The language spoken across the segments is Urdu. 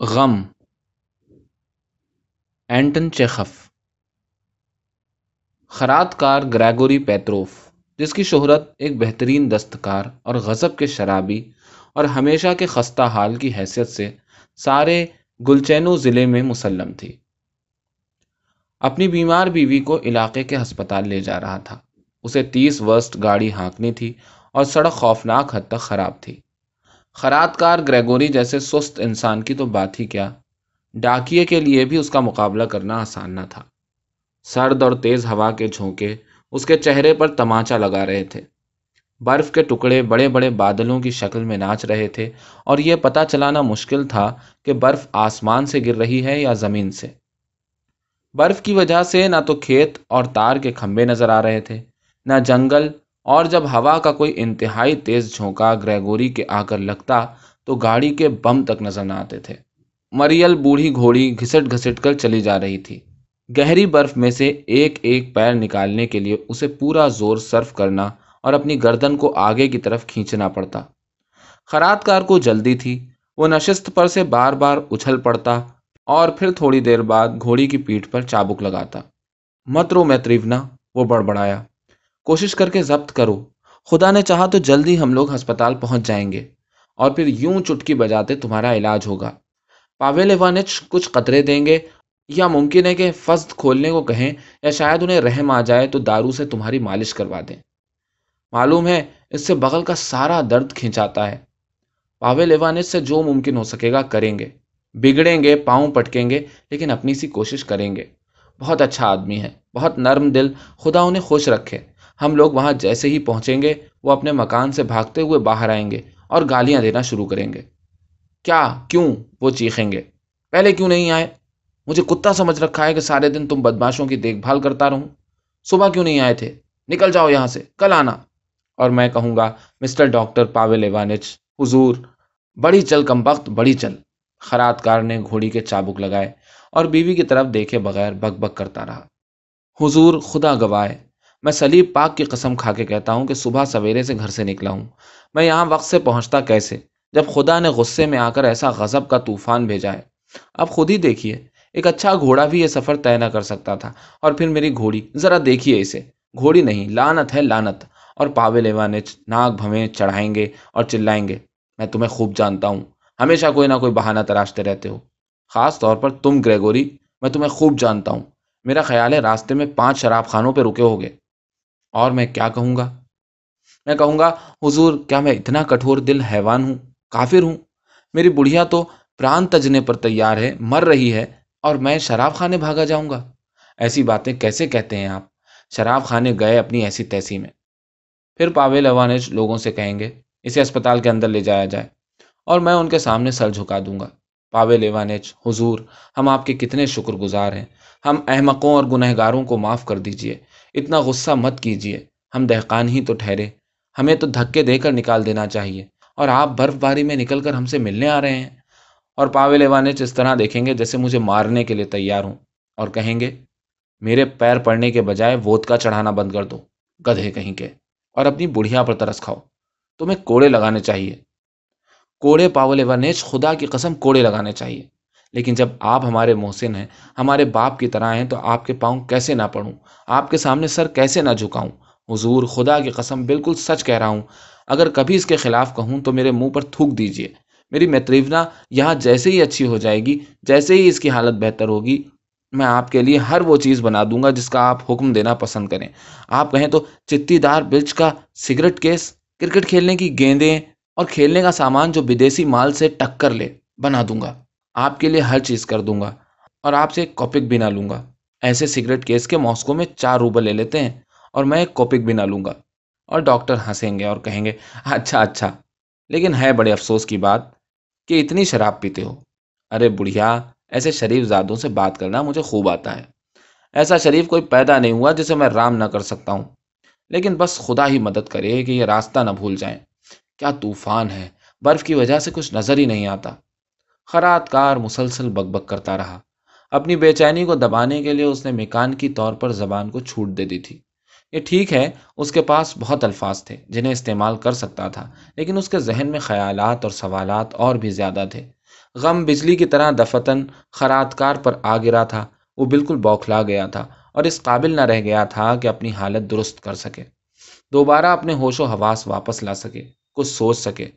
غم۔ اینٹن چیخف۔ خرات کار گریگوری پیتروف، جس کی شہرت ایک بہترین دستکار اور غضب کے شرابی اور ہمیشہ کے خستہ حال کی حیثیت سے سارے گلچینو ضلع میں مسلم تھی۔ اپنی بیمار بیوی کو علاقے کے ہسپتال لے جا رہا تھا۔ اسے تیس ورسٹ گاڑی ہانکنی تھی اور سڑک خوفناک حد تک خراب تھی۔ خرات کار گریگوری جیسے سست انسان کی تو بات ہی کیا؟ ڈاکیے کے لیے بھی اس کا مقابلہ کرنا آسان نہ تھا۔ سرد اور تیز ہوا کے جھونکے اس کے چہرے پر تماچا لگا رہے تھے۔ برف کے ٹکڑے بڑے بڑے بادلوں کی شکل میں ناچ رہے تھے اور یہ پتہ چلانا مشکل تھا کہ برف آسمان سے گر رہی ہے یا زمین سے۔ برف کی وجہ سے نہ تو کھیت اور تار کے کھمبے نظر آ رہے تھے، نہ جنگل اور جب ہوا کا کوئی انتہائی تیز جھونکا گریگوری کے آ کر لگتا تو گاڑی کے بم تک نظر نہ آتے تھے۔ مریل بوڑھی گھوڑی گھسٹ گھسٹ کر چلی جا رہی تھی۔ گہری برف میں سے ایک ایک پیر نکالنے کے لیے اسے پورا زور صرف کرنا اور اپنی گردن کو آگے کی طرف کھینچنا پڑتا۔ خرات کار کو جلدی تھی۔ وہ نشست پر سے بار بار اچھل پڑتا اور پھر تھوڑی دیر بعد گھوڑی کی پیٹھ پر چابک لگاتا۔ مت رو میتریونا وہ بڑبڑایا۔ کوشش کر کے ضبط کرو۔ خدا نے چاہا تو جلدی ہم لوگ ہسپتال پہنچ جائیں گے اور پھر یوں چٹکی بجاتے تمہارا علاج ہوگا۔ پاویل ایوانچ کچھ قطرے دیں گے یا ممکن ہے کہ فسد کھولنے کو کہیں یا شاید انہیں رحم آ جائے تو دارو سے تمہاری مالش کروا دیں۔ معلوم ہے اس سے بغل کا سارا درد کھینچاتا ہے۔ پاویل ایوانچ سے جو ممکن ہو سکے گا کریں گے۔ بگڑیں گے، پاؤں پٹکیں گے، لیکن اپنی سی کوشش کریں گے۔ بہت اچھا آدمی ہے، بہت نرم دل، خدا انہیں خوش رکھے۔ ہم لوگ وہاں جیسے ہی پہنچیں گے، وہ اپنے مکان سے بھاگتے ہوئے باہر آئیں گے اور گالیاں دینا شروع کریں گے۔ کیا؟ کیوں؟ وہ چیخیں گے۔ پہلے کیوں نہیں آئے؟ مجھے کتا سمجھ رکھا ہے کہ سارے دن تم بدماشوں کی دیکھ بھال کرتا رہوں۔ صبح کیوں نہیں آئے تھے؟ نکل جاؤ یہاں سے، کل آنا۔ اور میں کہوں گا، مسٹر ڈاکٹر پاویل ایوانچ، حضور۔ بڑی چل کم وقت بڑی چل۔ خرات کار نے گھوڑی کے چابک لگائے اور بیوی کی طرف دیکھے بغیر بک بک کرتا رہا۔ حضور خدا گوائے۔ میں سلیب پاک کی قسم کھا کے کہتا ہوں کہ صبح سویرے سے گھر سے نکلا ہوں۔ میں یہاں وقت سے پہنچتا کیسے؟ جب خدا نے غصے میں آ کر ایسا غضب کا طوفان بھیجا ہے۔ اب خود ہی دیکھیے، ایک اچھا گھوڑا بھی یہ سفر طے نہ کر سکتا تھا۔ اور پھر میری گھوڑی، ذرا دیکھیے اسے۔ گھوڑی نہیں لانت ہے لانت اور پاوے لیوانے ناک بھویں چڑھائیں گے اور چلائیں گے۔ میں تمہیں خوب جانتا ہوں۔ ہمیشہ کوئی نہ کوئی بہانہ تراشتے رہتے ہو۔ خاص طور پر تم گریگوری، میں تمہیں خوب جانتا ہوں۔ میرا خیال ہے راستے میں پانچ شراب خانوں پہ رکے ہوگے۔ اور میں کیا کہوں گا؟ میں کہوں گا، حضور، کیا میں اتنا کٹھور دل حیوان ہوں؟ کافر ہوں؟ میری بڑھیا تو پران تجنے پر تیار ہے، مر رہی ہے، اور میں شراب خانے بھاگا جاؤں گا۔ ایسی باتیں کیسے کہتے ہیں آپ؟ شراب خانے گئے اپنی ایسی تیسی میں۔ پھر پاویل اوانج لوگوں سے کہیں گے، اسے اسپتال کے اندر لے جایا جائے، اور میں ان کے سامنے سر جھکا دوں گا۔ پاویل ایوانچ حضور، ہم آپ کے کتنے شکر گزار ہیں۔ ہم احمقوں اور گنہگاروں کو معاف کر دیجیے۔ اتنا غصہ مت کیجیے ہم دہقان ہی تو ٹھہرے۔ ہمیں تو دھکے دے کر نکال دینا چاہیے۔ اور آپ برف باری میں نکل کر ہم سے ملنے آ رہے ہیں۔ اور پاوے وانچ اس طرح دیکھیں گے جیسے مجھے مارنے کے لیے تیار ہوں۔ اور کہیں گے، میرے پیر پڑنے کے بجائے ووت کا چڑھانا بند کر دو۔ گدھے کہیں کے۔ اور اپنی بڑھیا پر ترس کھاؤ۔ تمہیں کوڑے لگانے چاہیے۔ کوڑے پاول ونیچ خدا کی قسم کوڑے لگانے چاہیے۔ لیکن جب آپ ہمارے محسن ہیں، ہمارے باپ کی طرح ہیں، تو آپ کے پاؤں کیسے نہ پڑھوں آپ کے سامنے سر کیسے نہ جھکاؤں؟ حضور خدا کی قسم بالکل سچ کہہ رہا ہوں۔ اگر کبھی اس کے خلاف کہوں تو میرے منہ پر تھوک دیجیے میری میتریونا یہاں جیسے ہی اچھی ہو جائے گی، جیسے ہی اس کی حالت بہتر ہوگی، میں آپ کے لیے ہر وہ چیز بنا دوں گا جس کا آپ حکم دینا پسند کریں۔ آپ کہیں تو چتی دار برج کا سگریٹ کیس، کرکٹ کھیلنے کی گیندیں اور کھیلنے کا سامان جو بدیسی مال سے ٹکر لے، بنا دوں گا۔ آپ کے لیے ہر چیز کر دوں گا اور آپ سے ایک کاپک بھی نہ لوں گا۔ ایسے سگریٹ کیس کے ماسکو میں چار روبل لے لیتے ہیں اور میں ایک کاپک بھی نہ لوں گا۔ اور ڈاکٹر ہنسیں گے اور کہیں گے اچھا اچھا۔ لیکن ہے بڑے افسوس کی بات کہ اتنی شراب پیتے ہو۔ ارے بڑھیا، ایسے شریف زادوں سے بات کرنا مجھے خوب آتا ہے۔ ایسا شریف کوئی پیدا نہیں ہوا جسے میں رام نہ کر سکتا ہوں۔ لیکن بس خدا ہی مدد کرے کہ یہ راستہ نہ بھول جائیں۔ کیا طوفان ہے؟ برف کی وجہ سے کچھ نظر ہی نہیں آتا۔ خرات کار مسلسل بک بک کرتا رہا۔ اپنی بے چینی کو دبانے کے لیے اس نے مکان کی طور پر زبان کو چھوٹ دے دی تھی۔ یہ ٹھیک ہے، اس کے پاس بہت الفاظ تھے جنہیں استعمال کر سکتا تھا، لیکن اس کے ذہن میں خیالات اور سوالات اور بھی زیادہ تھے۔ غم بجلی کی طرح دفتن خراتکار پر آ گرا تھا، وہ بالکل بوکھلا گیا تھا اور اس قابل نہ رہ گیا تھا کہ اپنی حالت درست کر سکے۔ دوبارہ اپنے ہوش و حواس واپس لا سکے، کچھ سوچ سکے۔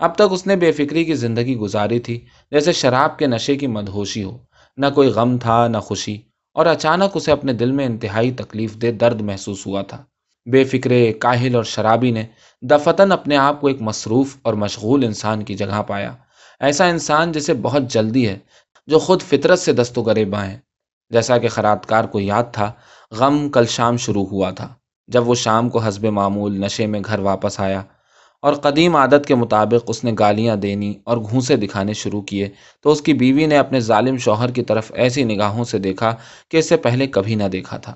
اب تک اس نے بے فکری کی زندگی گزاری تھی، جیسے شراب کے نشے کی مدہوشی ہو۔ نہ کوئی غم تھا، نہ خوشی، اور اچانک اسے اپنے دل میں انتہائی تکلیف دہ درد محسوس ہوا تھا۔ بے فکرے، کاہل اور شرابی نے دفتن اپنے آپ کو ایک مصروف اور مشغول انسان کی جگہ پایا۔ ایسا انسان جسے بہت جلدی ہے، جو خود فطرت سے دست و گریباں ہیں جیسا کہ خراتکار کو یاد تھا، غم کل شام شروع ہوا تھا، جب وہ شام کو حسب معمول نشے میں گھر واپس آیا۔ اور قدیم عادت کے مطابق اس نے گالیاں دینی اور گھونسے دکھانے شروع کیے۔ تو اس کی بیوی نے اپنے ظالم شوہر کی طرف ایسی نگاہوں سے دیکھا کہ اسے پہلے کبھی نہ دیکھا تھا۔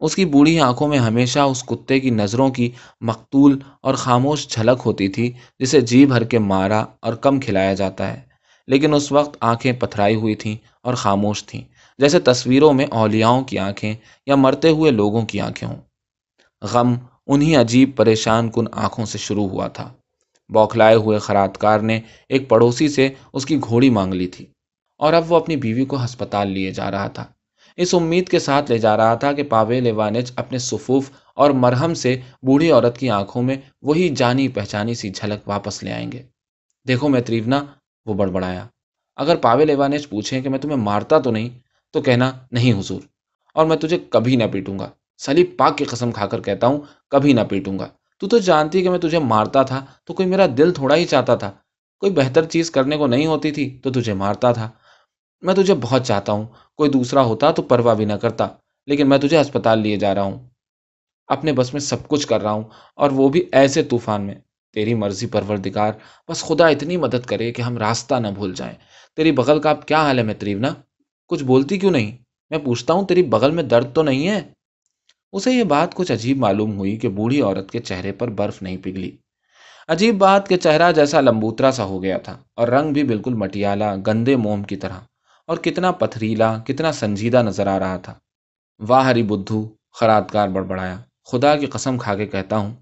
اس کی بوڑھی آنکھوں میں ہمیشہ اس کتے کی نظروں کی مقتول اور خاموش جھلک ہوتی تھی، جسے جی بھر کے مارا اور کم کھلایا جاتا ہے۔ لیکن اس وقت آنکھیں پتھرائی ہوئی تھیں اور خاموش تھیں، جیسے تصویروں میں اولیاؤں کی آنکھیں یا مرتے ہوئے لوگوں کی آنکھیں ہوں۔ غم انہی عجیب پریشان کن آنکھوں سے شروع ہوا تھا۔ بوکھلائے ہوئے خراتکار نے ایک پڑوسی سے اس کی گھوڑی مانگ لی تھی اور اب وہ اپنی بیوی کو ہسپتال لیے جا رہا تھا۔ اس امید کے ساتھ لے جا رہا تھا کہ پاویل ایوانچ اپنے صفوف اور مرہم سے بوڑھی عورت کی آنکھوں میں وہی جانی پہچانی سی جھلک واپس لے آئیں گے۔ دیکھو میں تریونا، وہ بڑبڑایا۔ اگر پاویل ایوانچ پوچھیں کہ میں تمہیں مارتا تو نہیں، تو کہنا، نہیں حضور، اور میں تجھے کبھی نہ پیٹوں گا۔ سلیب پاک کی قسم کھا کر کہتا ہوں، کبھی نہ پیٹوں گا۔ تو تو جانتی کہ میں تجھے مارتا تھا، تو کوئی میرا دل تھوڑا ہی چاہتا تھا۔ کوئی بہتر چیز کرنے کو نہیں ہوتی تھی، تو تجھے مارتا تھا۔ میں تجھے بہت چاہتا ہوں، کوئی دوسرا ہوتا تو پرواہ بھی نہ کرتا، لیکن میں تجھے اسپتال لیے جا رہا ہوں۔ اپنے بس میں سب کچھ کر رہا ہوں، اور وہ بھی ایسے طوفان میں۔ تیری مرضی پروردگار، بس خدا اتنی مدد کرے کہ ہم راستہ نہ بھول جائیں۔ تیری بغل کا اب کیا حال ہے میں تریونا کچھ بولتی کیوں نہیں؟ میں پوچھتا ہوں، تیری بغل میں درد تو نہیں ہے؟ اسے یہ بات کچھ عجیب معلوم ہوئی کہ بوڑھی عورت کے چہرے پر برف نہیں پگھلی۔ عجیب بات کہ چہرہ جیسا لمبوترا سا ہو گیا تھا اور رنگ بھی بالکل مٹیالہ گندے موم کی طرح اور کتنا پتھریلا، کتنا سنجیدہ نظر آ رہا تھا۔ واہ ہری بدھو خراتکار بڑبڑایا۔ خدا کی قسم کھا کے کہتا ہوں،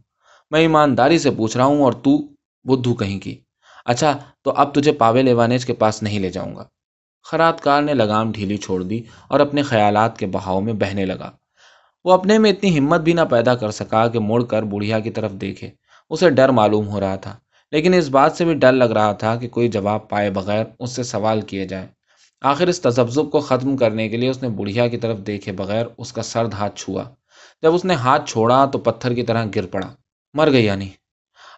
میں ایمانداری سے پوچھ رہا ہوں اور تو بدھو کہیں کی۔ اچھا تو اب تجھے پاوے لیوانیج کے پاس نہیں لے جاؤں گا۔ خراتکار نے لگام ڈھیلی چھوڑ دی اور اپنے خیالات کے بہاؤ میں بہنے لگا۔ وہ اپنے میں اتنی ہمت بھی نہ پیدا کر سکا کہ مڑ کر بڑھیا کی طرف دیکھے۔ اسے ڈر معلوم ہو رہا تھا، لیکن اس بات سے بھی ڈر لگ رہا تھا کہ کوئی جواب پائے بغیر اس سے سوال کیے جائے۔ آخر اس تذبذب کو ختم کرنے کے لیے اس نے بڑھیا کی طرف دیکھے بغیر اس کا سرد ہاتھ چھوا۔ جب اس نے ہاتھ چھوڑا تو پتھر کی طرح گر پڑا۔ مر گئی یعنی؟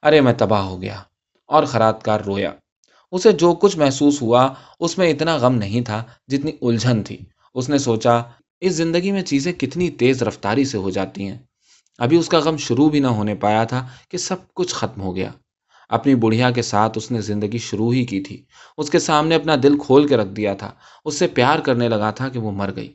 ارے میں تباہ ہو گیا اور خراتکار رویا۔ اسے جو کچھ محسوس ہوا اس میں اتنا غم نہیں تھا جتنی الجھن تھی۔ اس نے سوچا اس زندگی میں چیزیں کتنی تیز رفتاری سے ہو جاتی ہیں۔ ابھی اس کا غم شروع بھی نہ ہونے پایا تھا کہ سب کچھ ختم ہو گیا۔ اپنی بڑھیا کے ساتھ اس نے زندگی شروع ہی کی تھی۔ اس کے سامنے اپنا دل کھول کے رکھ دیا تھا۔ اس سے پیار کرنے لگا تھا کہ وہ مر گئی۔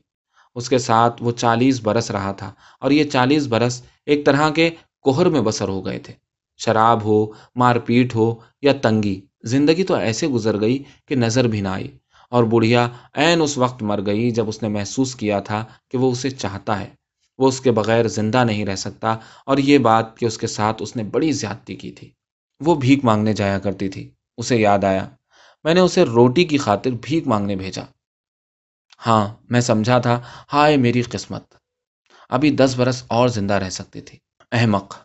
اس کے ساتھ وہ چالیس برس رہا تھا اور یہ چالیس برس ایک طرح کے کوہر میں بسر ہو گئے تھے۔ شراب ہو، مار پیٹ ہو یا تنگی، زندگی تو ایسے گزر گئی کہ نظر بھی نہ آئی۔ اور بڑھیا عین اس وقت مر گئی جب اس نے محسوس کیا تھا کہ وہ اسے چاہتا ہے۔ وہ اس کے بغیر زندہ نہیں رہ سکتا اور یہ بات کہ اس کے ساتھ اس نے بڑی زیادتی کی تھی۔ وہ بھیک مانگنے جایا کرتی تھی۔ اسے یاد آیا۔ میں نے اسے روٹی کی خاطر بھیک مانگنے بھیجا۔ ہاں میں سمجھا تھا، ہائے میری قسمت۔ ابھی دس برس اور زندہ رہ سکتی تھی۔ احمق۔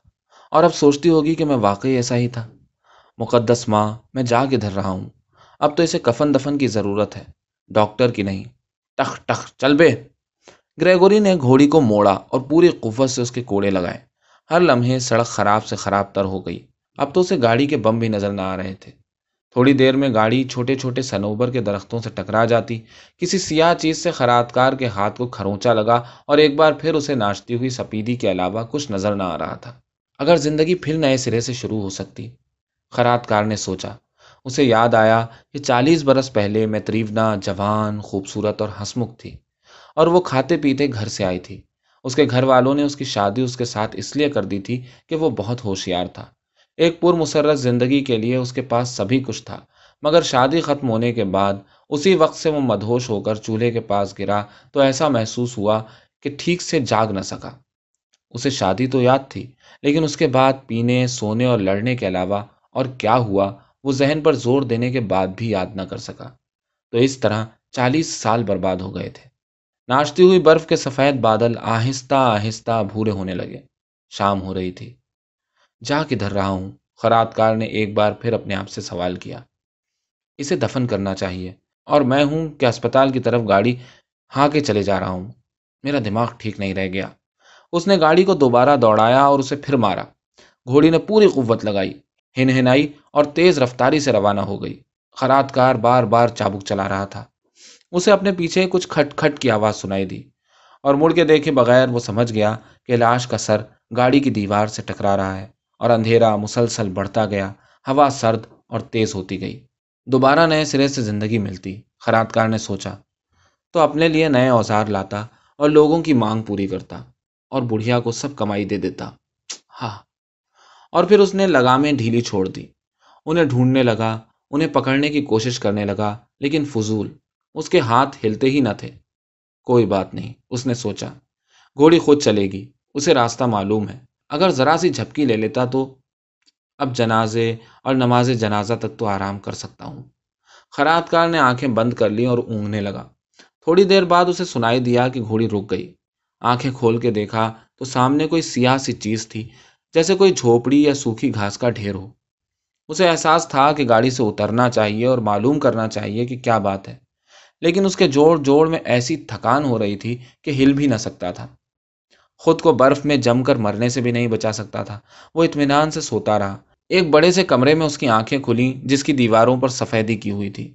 اور اب سوچتی ہوگی کہ میں واقعی ایسا ہی تھا۔ مقدس ماں، میں جا کے دھر رہا ہوں۔ اب تو اسے کفن دفن کی ضرورت ہے۔ ڈاکٹر کی نہیں۔ ٹخ ٹخ، چل بے۔ گریگوری نے گھوڑی کو موڑا اور پوری قوت سے اس کے کوڑے لگائے۔ ہر لمحے سڑک خراب سے خراب تر ہو گئی۔ اب تو اسے گاڑی کے بم بھی نظر نہ آ رہے تھے۔ تھوڑی دیر میں گاڑی چھوٹے چھوٹے سنوبر کے درختوں سے ٹکرا جاتی۔ کسی سیاہ چیز سے خراتکار کے ہاتھ کو کھروچا لگا اور ایک بار پھر اسے ناچتی ہوئی سپیدی کے علاوہ کچھ نظر نہ آ رہا تھا۔ اگر زندگی پھر نئے سرے سے شروع ہو سکتی۔ خراتکار نے سوچا اسے یاد آیا کہ چالیس برس پہلے میں تریونا جوان، خوبصورت اور ہسمکھ تھی اور وہ کھاتے پیتے گھر سے آئی تھی۔ اس کے گھر والوں نے اس کی شادی اس کے ساتھ اس لیے کر دی تھی کہ وہ بہت ہوشیار تھا۔ ایک پر مسرت زندگی کے لیے اس کے پاس سبھی کچھ تھا، مگر شادی ختم ہونے کے بعد اسی وقت سے وہ مدہوش ہو کر چولہے کے پاس گرا تو ایسا محسوس ہوا کہ ٹھیک سے جاگ نہ سکا۔ اسے شادی تو یاد تھی، لیکن اس کے بعد پینے، سونے اور لڑنے کے علاوہ اور کیا ہوا وہ ذہن پر زور دینے کے بعد بھی یاد نہ کر سکا۔ تو اس طرح چالیس سال برباد ہو گئے تھے۔ ناشتی ہوئی برف کے سفید بادل آہستہ آہستہ بھورے ہونے لگے۔ شام ہو رہی تھی۔ جا کدھر رہا ہوں۔ خرات کار نے ایک بار پھر اپنے آپ سے سوال کیا۔ اسے دفن کرنا چاہیے۔ اور میں ہوں کہ اسپتال کی طرف گاڑی ہاں کے چلے جا رہا ہوں۔ میرا دماغ ٹھیک نہیں رہ گیا۔ اس نے گاڑی کو دوبارہ دوڑایا اور اسے پھر مارا۔ گھوڑی نے پوری قوت لگائی۔ ہن ہنائی اور تیز رفتاری سے روانہ ہو گئی۔ خرات کار بار بار چابک چلا رہا تھا۔ اسے اپنے پیچھے کچھ کھٹ کھٹ کی آواز سنائی دی اور مڑ کے دیکھے بغیر وہ سمجھ گیا کہ لاش کا سر گاڑی کی دیوار سے ٹکرا رہا ہے اور اندھیرا مسلسل بڑھتا گیا۔ ہوا سرد اور تیز ہوتی گئی۔ دوبارہ نئے سرے سے زندگی ملتی۔ خرات کار نے سوچا، تو اپنے لیے نئے اوزار لاتا اور لوگوں کی مانگ پوری کرتا اور بڑھیا کو سب کمائی دے دیتا۔ ہاں اور پھر اس نے لگامیں ڈھیلی چھوڑ دی انہیں ڈھونڈنے لگا، انہیں پکڑنے کی کوشش کرنے لگا، لیکن فضول، اس کے ہاتھ ہلتے ہی نہ تھے۔ کوئی بات نہیں، اس نے سوچا، گھوڑی خود چلے گی، اسے راستہ معلوم ہے۔ اگر ذرا سی جھپکی لے لیتا تو اب جنازے اور نماز جنازہ تک تو آرام کر سکتا ہوں۔ خرات کار نے آنکھیں بند کر لی اور اونگنے لگا۔ تھوڑی دیر بعد اسے سنائی دیا کہ گھوڑی رک گئی۔ آنکھیں کھول کے دیکھا تو سامنے کوئی سیاہ سی چیز تھی۔ جیسے کوئی جھوپڑی یا سوکھی گھاس کا ڈھیر ہو۔ اسے احساس تھا کہ گاڑی سے اترنا چاہیے اور معلوم کرنا چاہیے کہ کیا بات ہے، لیکن اس کے جوڑ جوڑ میں ایسی تھکان ہو رہی تھی کہ ہل بھی نہ سکتا تھا۔ خود کو برف میں جم کر مرنے سے بھی نہیں بچا سکتا تھا۔ وہ اطمینان سے سوتا رہا۔ ایک بڑے سے کمرے میں اس کی آنکھیں کھلی، جس کی دیواروں پر سفیدی کی ہوئی تھی۔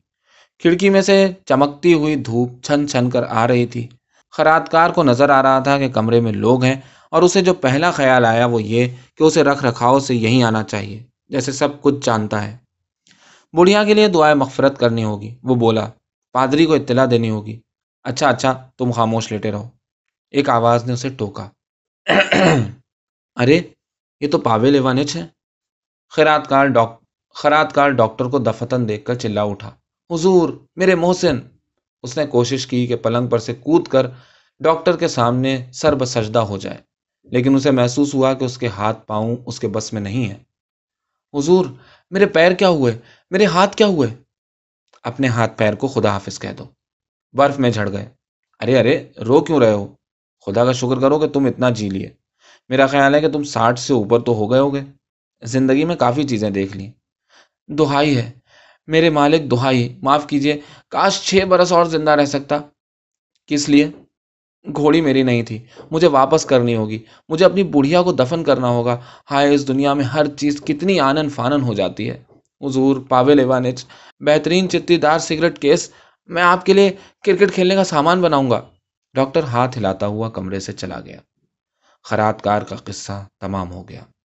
کھڑکی میں سے چمکتی ہوئی دھوپ چھن چھن کر آ رہی تھی۔ خرات کار کو نظر آ رہا تھا کہ کمرے میں لوگ ہیں اور اسے جو پہلا خیال آیا وہ یہ کہ اسے رکھ رکھاؤ سے یہیں آنا چاہیے، جیسے سب کچھ جانتا ہے۔ بڑھیا کے لیے دعائیں مغفرت کرنی ہوگی۔ وہ بولا، پادری کو اطلاع دینی ہوگی۔ اچھا اچھا تم خاموش لیٹے رہو۔ ایک آواز نے اسے ٹوکا۔ ارے، یہ تو پاوے لیوانچ ہے خیرات کار ڈاک خرات کار ڈاکٹر کو دفتن دیکھ کر چلا اٹھا۔ حضور، میرے محسن۔ اس نے کوشش کی کہ پلنگ پر سے کود کر ڈاکٹر کے سامنے سر بسجدہ ہو جائے۔ لیکن اسے محسوس ہوا کہ اس کے ہاتھ پاؤں اس کے بس میں نہیں ہے حضور، میرے پیر کیا ہوئے؟ میرے ہاتھ کیا ہوئے؟ اپنے ہاتھ پیر کو خدا حافظ کہہ دو۔ برف میں جھڑ گئے۔ ارے ارے، رو کیوں رہے ہو؟ خدا کا شکر کرو کہ تم اتنا جی لیے۔ میرا خیال ہے کہ تم ساٹھ سے اوپر تو ہو گئے ہو گے۔ زندگی میں کافی چیزیں دیکھ لی دہائی ہے۔ میرے مالک، دہائی، معاف کیجیے کاش چھ برس اور زندہ رہ سکتا۔ کس لیے؟ گھوڑی میری نہیں تھی۔ مجھے واپس کرنی ہوگی۔ مجھے اپنی بڑھیا کو دفن کرنا ہوگا۔ ہائے، اس دنیا میں ہر چیز کتنی آنن فانن ہو جاتی ہے۔ حضور پاوے لیوانچ بہترین چتی دار سگریٹ کیس، میں آپ کے لیے کرکٹ کھیلنے کا سامان بناؤں گا۔ ڈاکٹر ہاتھ ہلاتا ہوا کمرے سے چلا گیا۔ خرات کار کا قصہ تمام ہو گیا۔